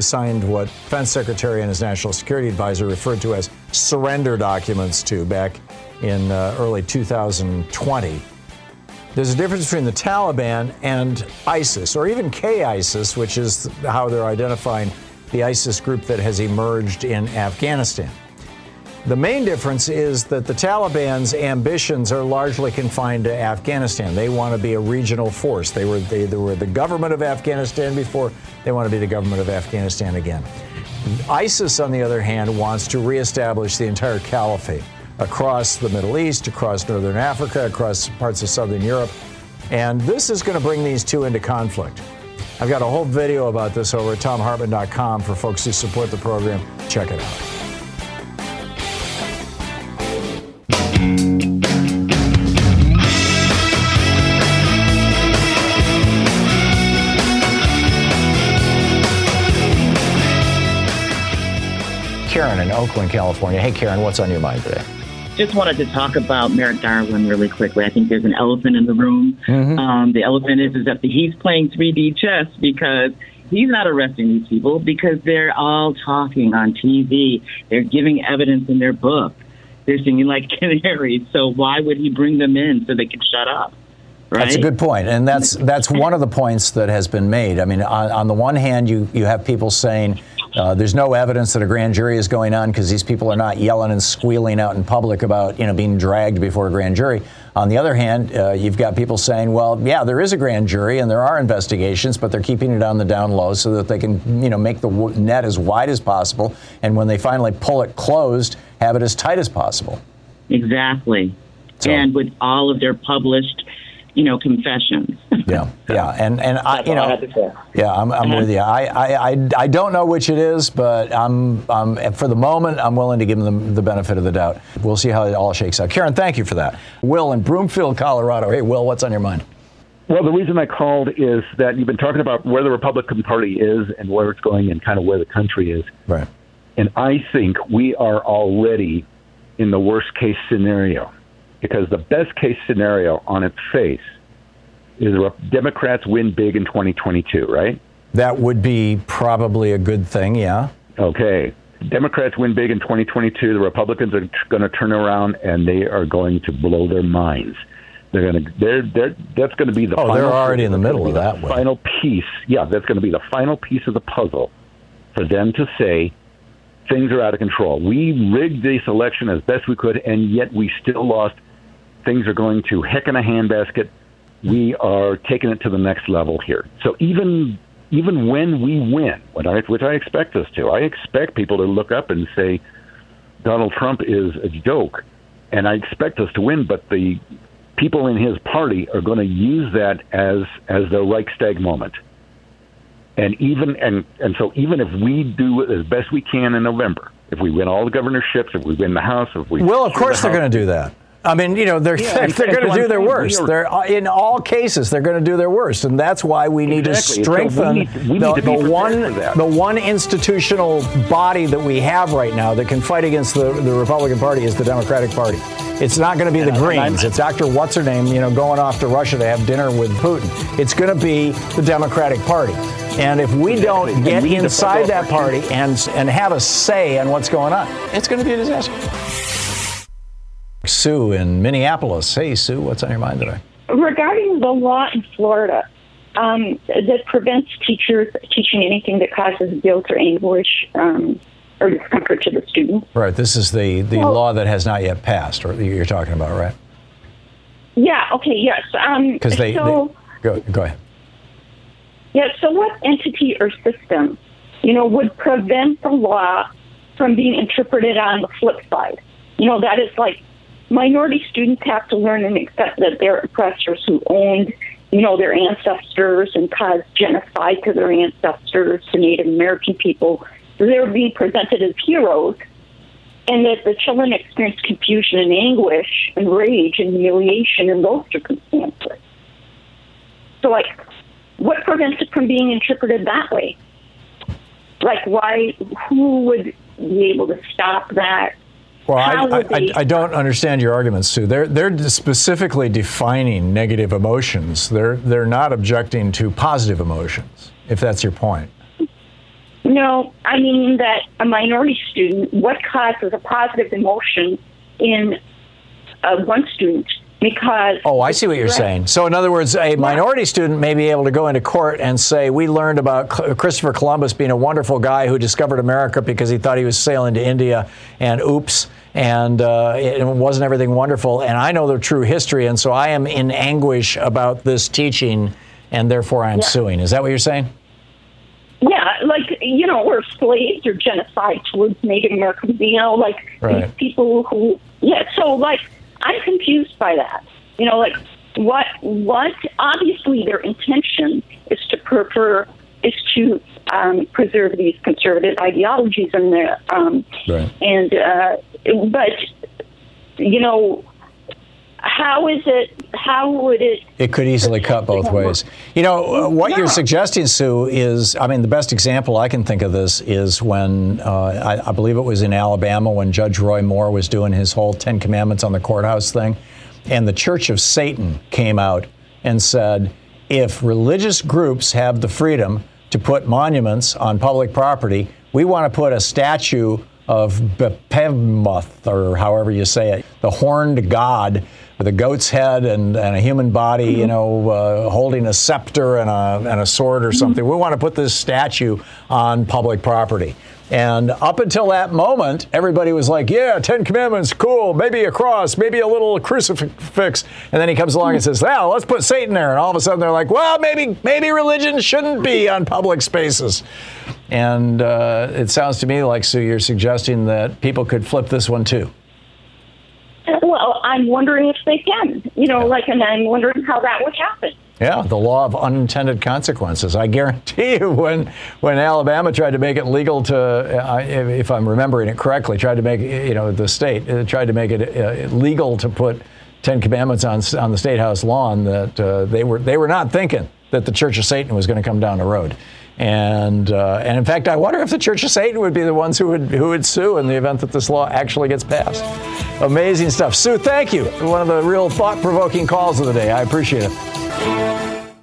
signed what Defense Secretary and his National Security Advisor referred to as surrender documents to back in uh, early 2020. There's a difference between the Taliban and ISIS, or even K-ISIS, which is how they're identifying the ISIS group that has emerged in Afghanistan. The main difference is that the Taliban's ambitions are largely confined to Afghanistan. They want to be a regional force. They were they, they were the government of Afghanistan before. They want to be the government of Afghanistan again. ISIS, on the other hand, wants to reestablish the entire caliphate across the Middle East, across northern Africa, across parts of southern Europe. And this is going to bring these two into conflict. I've got a whole video about this over at thomhartmann.com for folks who support the program. Check it out. Karen in Oakland, California. Hey, Karen, what's on your mind today? Just wanted to talk about Merrick Garland really quickly. I think there's an elephant in the room. Um, the elephant is, is that he's playing 3D chess because he's not arresting these people because they're all talking on TV. They're giving evidence in their book. They're singing like canaries. So why would he bring them in so they can shut up? Right? That's a good point, and that's that's one of the points that has been made. I mean, on, on the one hand, you you have people saying uh, there's no evidence that a grand jury is going on because these people are not yelling and squealing out in public about you know being dragged before a grand jury. On the other hand, uh, you've got people saying, well, yeah, there is a grand jury and there are investigations, but they're keeping it on the down low so that they can you know make the net as wide as possible, and when they finally pull it closed, have it as tight as possible. Exactly. And with all of their published, you know, confessions. Yeah, yeah, and and I, you all I know, to say. yeah, I'm, I'm with you. I, I, I, I don't know which it is, but I'm, um, for the moment, I'm willing to give them the benefit of the doubt. We'll see how it all shakes out. Karen, thank you for that. Will in Broomfield, Colorado. Hey, Will, what's on your mind? Well, the reason I called is that you've been talking about where the Republican Party is and where it's going and kind of where the country is. Right. And I think we are already in the worst case scenario because the best case scenario on its face is Democrats win big in 2022, right? That would be probably a good thing, yeah. Okay. Democrats win big in 2022. The Republicans are going to turn around and they are going to blow their minds. They're going to. They're. They're. That's going to be the. Oh, final, they're already in the middle of that. Final piece. Yeah, that's going to be the final piece of the puzzle for them to say things are out of control. We rigged this election as best we could, and yet we still lost. Things are going to heck in a handbasket. We are taking it to the next level here. So even even when we win, what I, which I expect us to, I expect people to look up and say Donald Trump is a joke, and I expect us to win. But the people in his party are going to use that as as the Reichstag moment. And even and and so even if we do as best we can in November, if we win all the governorships, if we win the House, if we Well, of course the they're going to do that. I mean, you know, they're Yeah, they're going to do their worst. They're uh, in all cases they're going to do their worst, and that's why we need Exactly. to So we strengthen need- we need the, to the one the one institutional body that we have right now that can fight against the, the Republican Party is the Democratic Party. It's not going to be the And I- Greens. It's Dr. What's her name, you know, going off to Russia to have dinner with Putin. It's going to be the Democratic Party. And if we don't get we inside that party and and have a say on what's going on, it's going to be a disaster. Sue in Minneapolis. Hey, Sue, what's on your mind today? regarding the law in Florida um, that prevents teachers teaching anything that causes guilt or anguish um, or discomfort to the student. Right. This is the, the Well- law that has not yet passed, or you're talking about, right? Yeah. Okay. Yes. Um, Because they, so, they go go ahead. yeah. So, what entity or system, you know, would prevent the law from being interpreted on the flip side? You know, that is like minority students have to learn and accept that they're oppressors who owned, you know, their ancestors and caused genocide to their ancestors, to Native American people. They're being presented as heroes, and that the children experience confusion and anguish and rage and humiliation in those circumstances. So, like, what prevents it from being interpreted that way? Like, why? Who would be able to stop that? Well, I, I, I, don't understand your argument, Sue. They're they're specifically defining negative emotions. They're they're not objecting to positive emotions. If that's your point. No, I mean that a minority student, what causes a positive emotion in uh, one student? Because Oh, I see what you're Right. saying. So, in other words, a minority student may be able to go into court and say, "We learned about Christopher Columbus being a wonderful guy who discovered America because he thought he was sailing to India, and oops." And uh, it wasn't everything wonderful. And I know the true history, and so I am in anguish about this teaching, and therefore I'm Yeah. suing. Is that what you're saying? Yeah, like you know, or slaves or genocide towards Native Americans. You know, like Right. these people who. Yeah, so like I'm confused by that. You know, like what what obviously their intention is to prefer is to um, preserve these conservative ideologies and their um, Right. and uh, but you know how is it how would it It could easily cut both ways. You know, uh, what you're suggesting, Sue, is I mean, the best example I can think of this is when uh, I, I believe it was in Alabama when Judge Roy Moore was doing his whole Ten Commandments on the courthouse thing. And the Church of Satan came out and said if religious groups have the freedom to put monuments on public property, we want to put a statue of Behemoth, or however you say it, the horned god with a goat's head and, and a human body, you know, uh, holding a scepter and a, and a sword or something. We want to put this statue on public property. And up until that moment, everybody was like, yeah, Ten Commandments, cool, maybe a cross, maybe a little crucifix. And then he comes along and says, well, let's put Satan there. And all of a sudden they're like, well, maybe, maybe religion shouldn't be on public spaces. And uh, it sounds to me like, Sue, you're suggesting that people could flip this one too. Well, I'm wondering if they can. You know, like, and I'm wondering how that would happen. Yeah, the law of unintended consequences. I guarantee you, when when Alabama tried to make it legal to, uh, if I'm remembering it correctly, tried to make you know the state uh, tried to make it uh, legal to put Ten Commandments on on the state house lawn, that they were they were not thinking that the Church of Satan was going to come down the road. And uh, and in fact, I wonder if the Church of Satan would be the ones who would who would sue in the event that this law actually gets passed. Amazing stuff, Sue. Thank you. One of the real thought-provoking calls of the day. I appreciate it.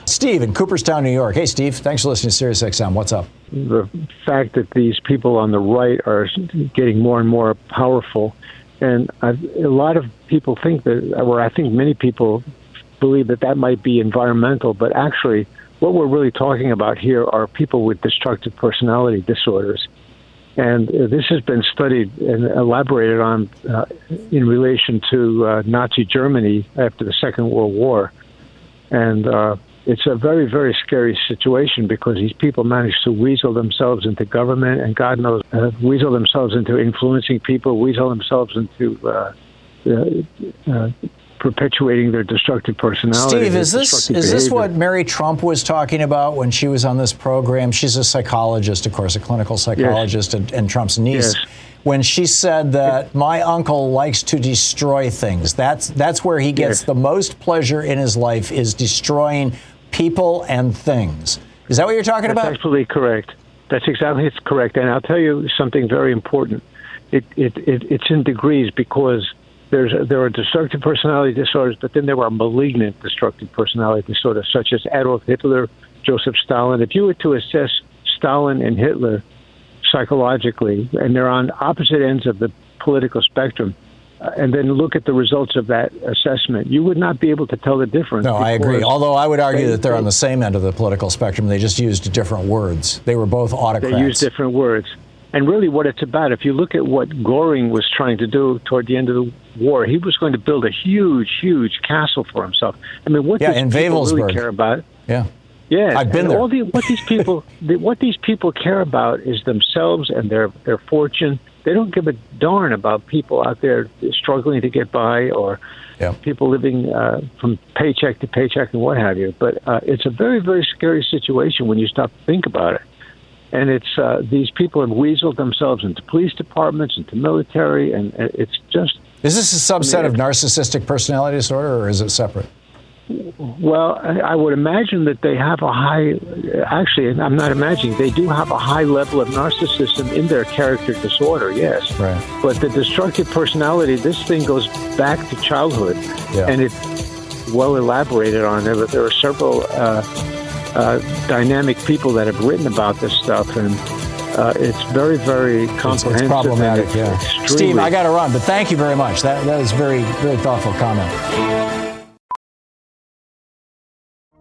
Steve in Cooperstown, New York. Hey, Steve. Thanks for listening to Sirius XM. What's up? the fact that these people on the right are getting more and more powerful, and I've, a lot of people think that, or I think many people believe that that might be environmental, but actually, what we're really talking about here are people with destructive personality disorders. And uh, this has been studied and elaborated on uh, in relation to uh, Nazi Germany after the Second World War. And uh, it's a very, very scary situation because these people manage to weasel themselves into government and God knows, uh, weasel themselves into influencing people, weasel themselves into uh, uh, uh, perpetuating their destructive personality. Steve, is this is this what Mary Trump was talking about when she was on this program? She's a psychologist, of course, a clinical psychologist, and, and Trump's niece. Yes. When she said that my uncle likes to destroy things, that's that's where he gets the most pleasure in his life is destroying people and things. Is that what you're talking That's about? absolutely correct. That's exactly it's correct. And I'll tell you something very important. It, it, it it's in degrees because there's there are destructive personality disorders, but then there are malignant destructive personality disorders, such as Adolf Hitler, Joseph Stalin. If you were to assess Stalin and Hitler psychologically, and they're on opposite ends of the political spectrum, uh, and then look at the results of that assessment, you would not be able to tell the difference. No, I agree. Although I would argue they- that they're on the same end of the political spectrum. They just used different words. They were both autocrats. They use different words. And really, what it's about, if you look at what Goring was trying to do toward the end of the war, he was going to build a huge, huge castle for himself. I mean, what Yeah, in people really care about? Yeah. Yeah, I've been there. All the, what these people, the, what these people care about is themselves and their their fortune. They don't give a darn about people out there struggling to get by or people living uh, from paycheck to paycheck and what have you. But uh, it's a very very scary situation when you stop to think about it. And it's uh, these people have weaseled themselves into police departments, into military, and uh, it's just Is this a subset of narcissistic personality disorder, or is it separate? Well, I would imagine that they have a high. Actually, I'm not imagining. They do have a high level of narcissism in their character disorder. Yes, right. But the destructive personality, this thing goes back to childhood, Yeah. and it's well elaborated on. There, there are several uh, uh, dynamic people that have written about this stuff, and uh, it's very, very comprehensive. it's problematic, yeah. extremely- Steve, I got to run, but thank you very much. That that is very very thoughtful comment.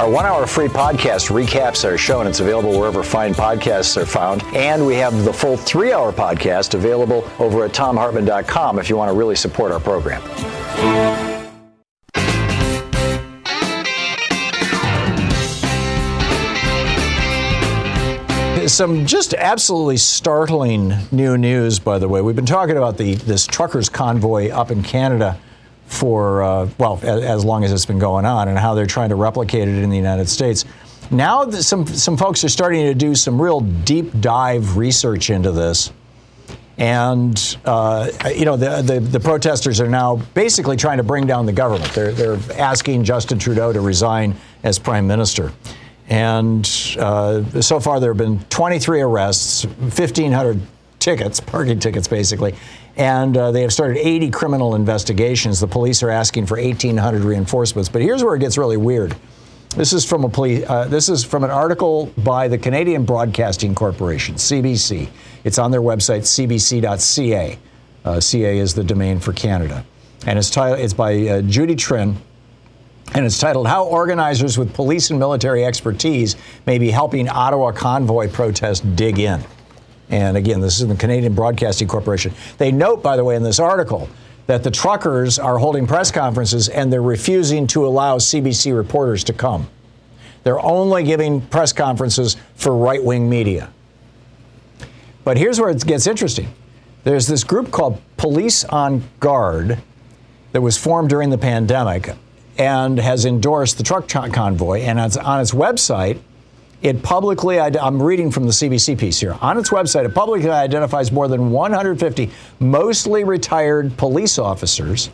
Our one hour free podcast recaps our show, and it's available wherever fine podcasts are found. And we have the full three hour podcast available over at thomhartmann.com if you want to really support our program. Some just absolutely startling new news, by the way. We've been talking about the this truckers convoy up in Canada for uh, well as, as long as it's been going on, and how they're trying to replicate it in the United States. Now, some some folks are starting to do some real deep dive research into this, and uh, you know the, the the protesters are now basically trying to bring down the government. They're they're asking Justin Trudeau to resign as prime minister. And uh, so far, there have been 23 arrests, 1,500 tickets, parking tickets, basically. And uh, they have started 80 criminal investigations. The police are asking for 1,800 reinforcements. But here's where it gets really weird. This is from a police. Uh, this is from an article by the Canadian Broadcasting Corporation, CBC. It's on their website, cbc.ca. Uh, CA is the domain for Canada, and it's titled. It's by uh, Judy Trinh, and it's titled "How Organizers with Police and Military Expertise May Be Helping Ottawa Convoy Protest Dig In." And again, this is the Canadian Broadcasting Corporation. They note, by the way, in this article that the truckers are holding press conferences and they're refusing to allow CBC reporters to come. They're only giving press conferences for right wing media. But here's where it gets interesting there's this group called Police on Guard that was formed during the pandemic and has endorsed the truck convoy. And on its website, it publicly, I'm reading from the CBC piece here. On its website, it publicly identifies more than 150 mostly retired police officers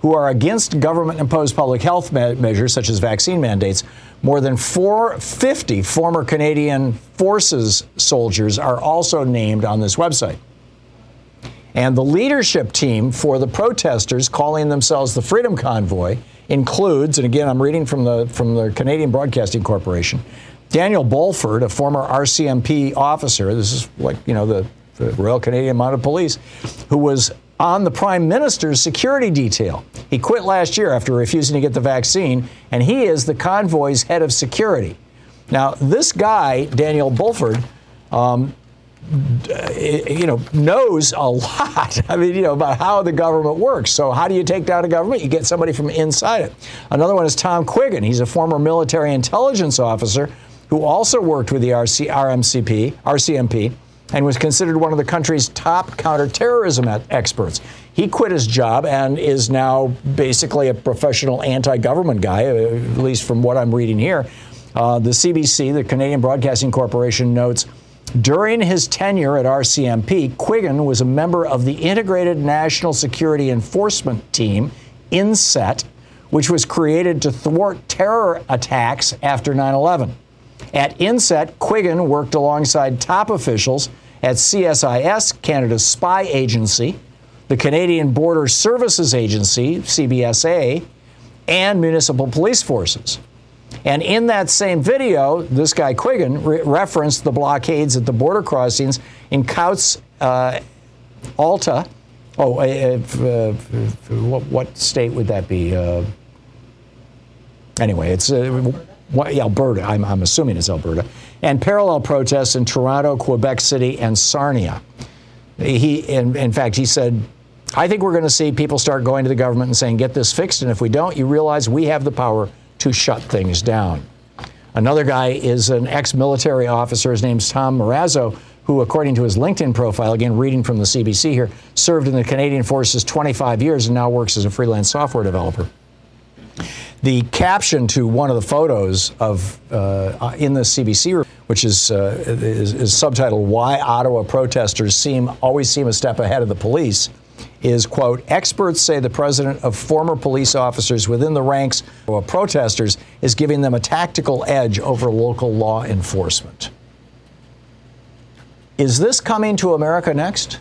who are against government imposed public health me- measures such as vaccine mandates. More than 450 former Canadian Forces soldiers are also named on this website. And the leadership team for the protesters calling themselves the Freedom Convoy includes, and again, I'm reading from the from the Canadian Broadcasting Corporation, Daniel Bulford, a former RCMP officer. This is like you know the, the Royal Canadian Mounted Police, who was on the Prime Minister's security detail. He quit last year after refusing to get the vaccine, and he is the convoy's head of security. Now, this guy, Daniel Bulford, um, you know, knows a lot. I mean, you know, about how the government works. So, how do you take down a government? You get somebody from inside it. Another one is Tom Quiggin. He's a former military intelligence officer who also worked with the RC, RMCP, RCMP, and was considered one of the country's top counterterrorism experts. He quit his job and is now basically a professional anti-government guy, uh, at least from what I'm reading here. Uh, the CBC, the Canadian Broadcasting Corporation, notes during his tenure at RCMP, Quiggin was a member of the Integrated National Security Enforcement Team, INSET, which was created to thwart terror attacks after 9 11. At INSET, Quiggin worked alongside top officials at CSIS, Canada's spy agency, the Canadian Border Services Agency, CBSA, and municipal police forces. And in that same video, this guy Quiggin re- referenced the blockades at the border crossings in Coutts, uh, Alta. Oh, uh, uh, what, what, state would that be? Uh, anyway, it's uh, Alberta. I'm, I'm assuming it's Alberta. And parallel protests in Toronto, Quebec City, and Sarnia. He, in, in fact, he said, I think we're going to see people start going to the government and saying, get this fixed. And if we don't, you realize we have the power to shut things down. Another guy is an ex military officer. His name's Tom Marazzo, who, according to his LinkedIn profile, again, reading from the CBC here, served in the Canadian Forces 25 years and now works as a freelance software developer. The caption to one of the photos of uh, in the CBC, which is, uh, is, is subtitled "Why Ottawa Protesters Seem Always Seem a Step Ahead of the Police," is, quote, experts say the president of former police officers within the ranks of protesters is giving them a tactical edge over local law enforcement. Is this coming to America next?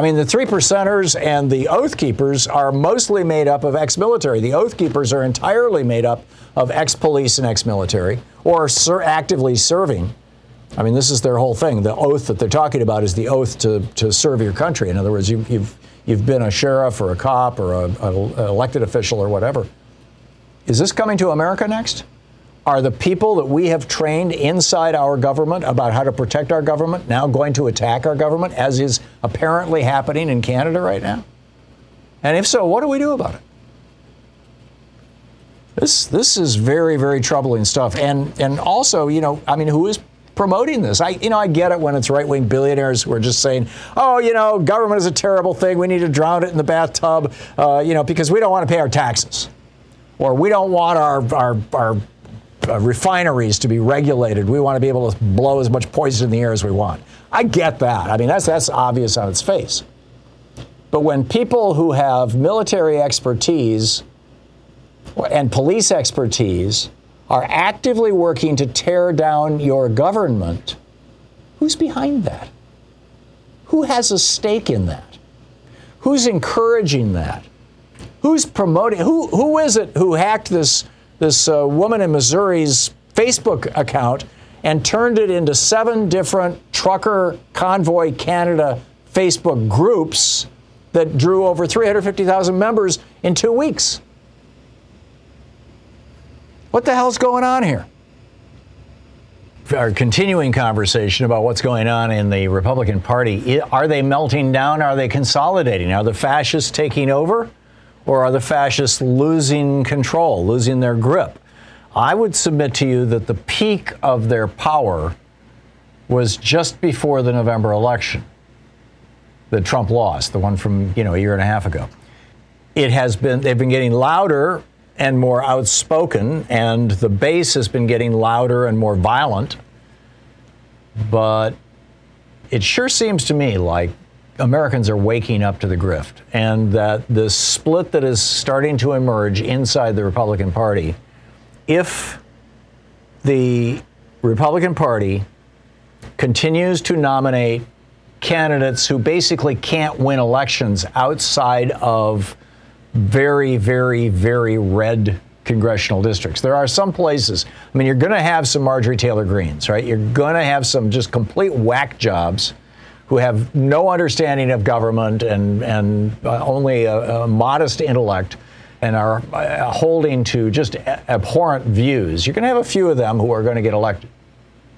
I mean, the three percenters and the oath keepers are mostly made up of ex military. The oath keepers are entirely made up of ex police and ex military or ser- actively serving. I mean, this is their whole thing. The oath that they're talking about is the oath to, to serve your country. In other words, you, you've, you've been a sheriff or a cop or an elected official or whatever. Is this coming to America next? Are the people that we have trained inside our government about how to protect our government now going to attack our government, as is apparently happening in Canada right now? And if so, what do we do about it? This this is very very troubling stuff. And and also, you know, I mean, who is promoting this. I, you know, I get it when it's right wing billionaires who are just saying, oh, you know, government is a terrible thing. We need to drown it in the bathtub, uh, you know, because we don't want to pay our taxes. Or we don't want our, our, our uh, refineries to be regulated. We want to be able to blow as much poison in the air as we want. I get that. I mean, that's, that's obvious on its face. But when people who have military expertise and police expertise are actively working to tear down your government, who's behind that? Who has a stake in that? Who's encouraging that? Who's promoting? Who, who is it who hacked this, this uh, woman in Missouri's Facebook account and turned it into seven different Trucker Convoy Canada Facebook groups that drew over 350,000 members in two weeks? What the hell's going on here? Our continuing conversation about what's going on in the Republican Party. Are they melting down? Are they consolidating? Are the fascists taking over? Or are the fascists losing control, losing their grip? I would submit to you that the peak of their power was just before the November election that Trump lost, the one from, you know, a year and a half ago. It has been, they've been getting louder and more outspoken, and the base has been getting louder and more violent. But it sure seems to me like Americans are waking up to the grift, and that the split that is starting to emerge inside the Republican Party, if the Republican Party continues to nominate candidates who basically can't win elections outside of very, very, very red congressional districts. There are some places, I mean, you're going to have some Marjorie Taylor Greenes, right? You're going to have some just complete whack jobs who have no understanding of government and, and uh, only a, a, modest intellect and are uh, holding to just abhorrent views. You're going to have a few of them who are going to get elected.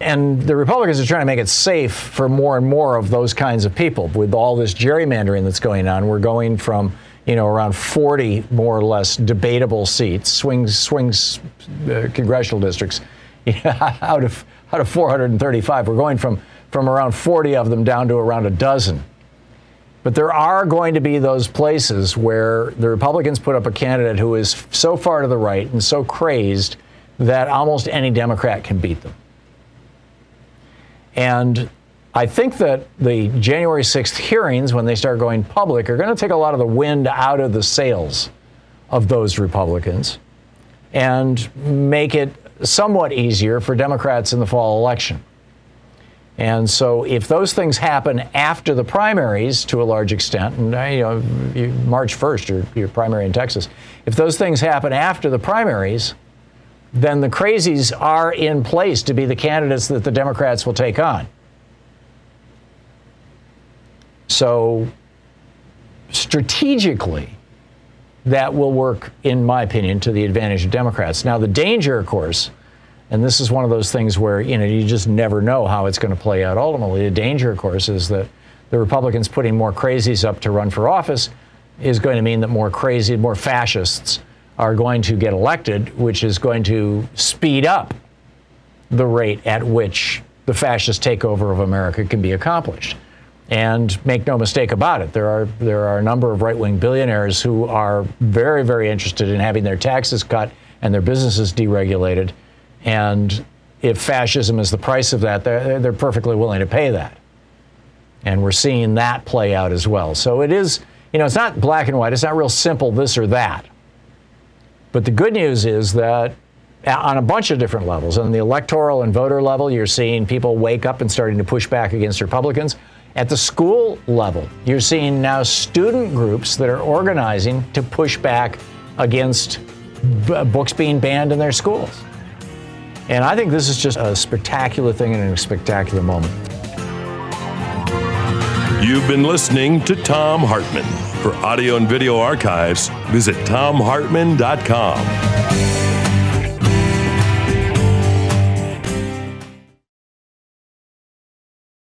And the Republicans are trying to make it safe for more and more of those kinds of people. With all this gerrymandering that's going on, we're going from you know around 40 more or less debatable seats, swings swings uh, congressional districts, out of out of 435. We're going from from around 40 of them down to around a dozen. But there are going to be those places where the Republicans put up a candidate who is so far to the right and so crazed that almost any Democrat can beat them. And I think that the January 6th hearings, when they start going public, are going to take a lot of the wind out of the sails of those Republicans and make it somewhat easier for Democrats in the fall election. And so, if those things happen after the primaries to a large extent, and uh, you know, March 1st, your, your primary in Texas, if those things happen after the primaries, then the crazies are in place to be the candidates that the Democrats will take on. So, strategically, that will work, in my opinion, to the advantage of Democrats. Now, the danger, of course, and this is one of those things where you know you just never know how it's going to play out. Ultimately, the danger, of course, is that the Republicans putting more crazies up to run for office is going to mean that more crazy, more fascists are going to get elected, which is going to speed up the rate at which the fascist takeover of America can be accomplished. And make no mistake about it, there are there are a number of right-wing billionaires who are very, very interested in having their taxes cut and their businesses deregulated. And if fascism is the price of that, they're, they're perfectly willing to pay that. And we're seeing that play out as well. So it is, you know, it's not black and white. It's not real simple this or that. But the good news is that on a bunch of different levels, on the electoral and voter level, you're seeing people wake up and starting to push back against Republicans. At the school level, you're seeing now student groups that are organizing to push back against b- books being banned in their schools. And I think this is just a spectacular thing and a spectacular moment. You've been listening to Thom Hartmann. For audio and video archives, visit thomhartmann.com.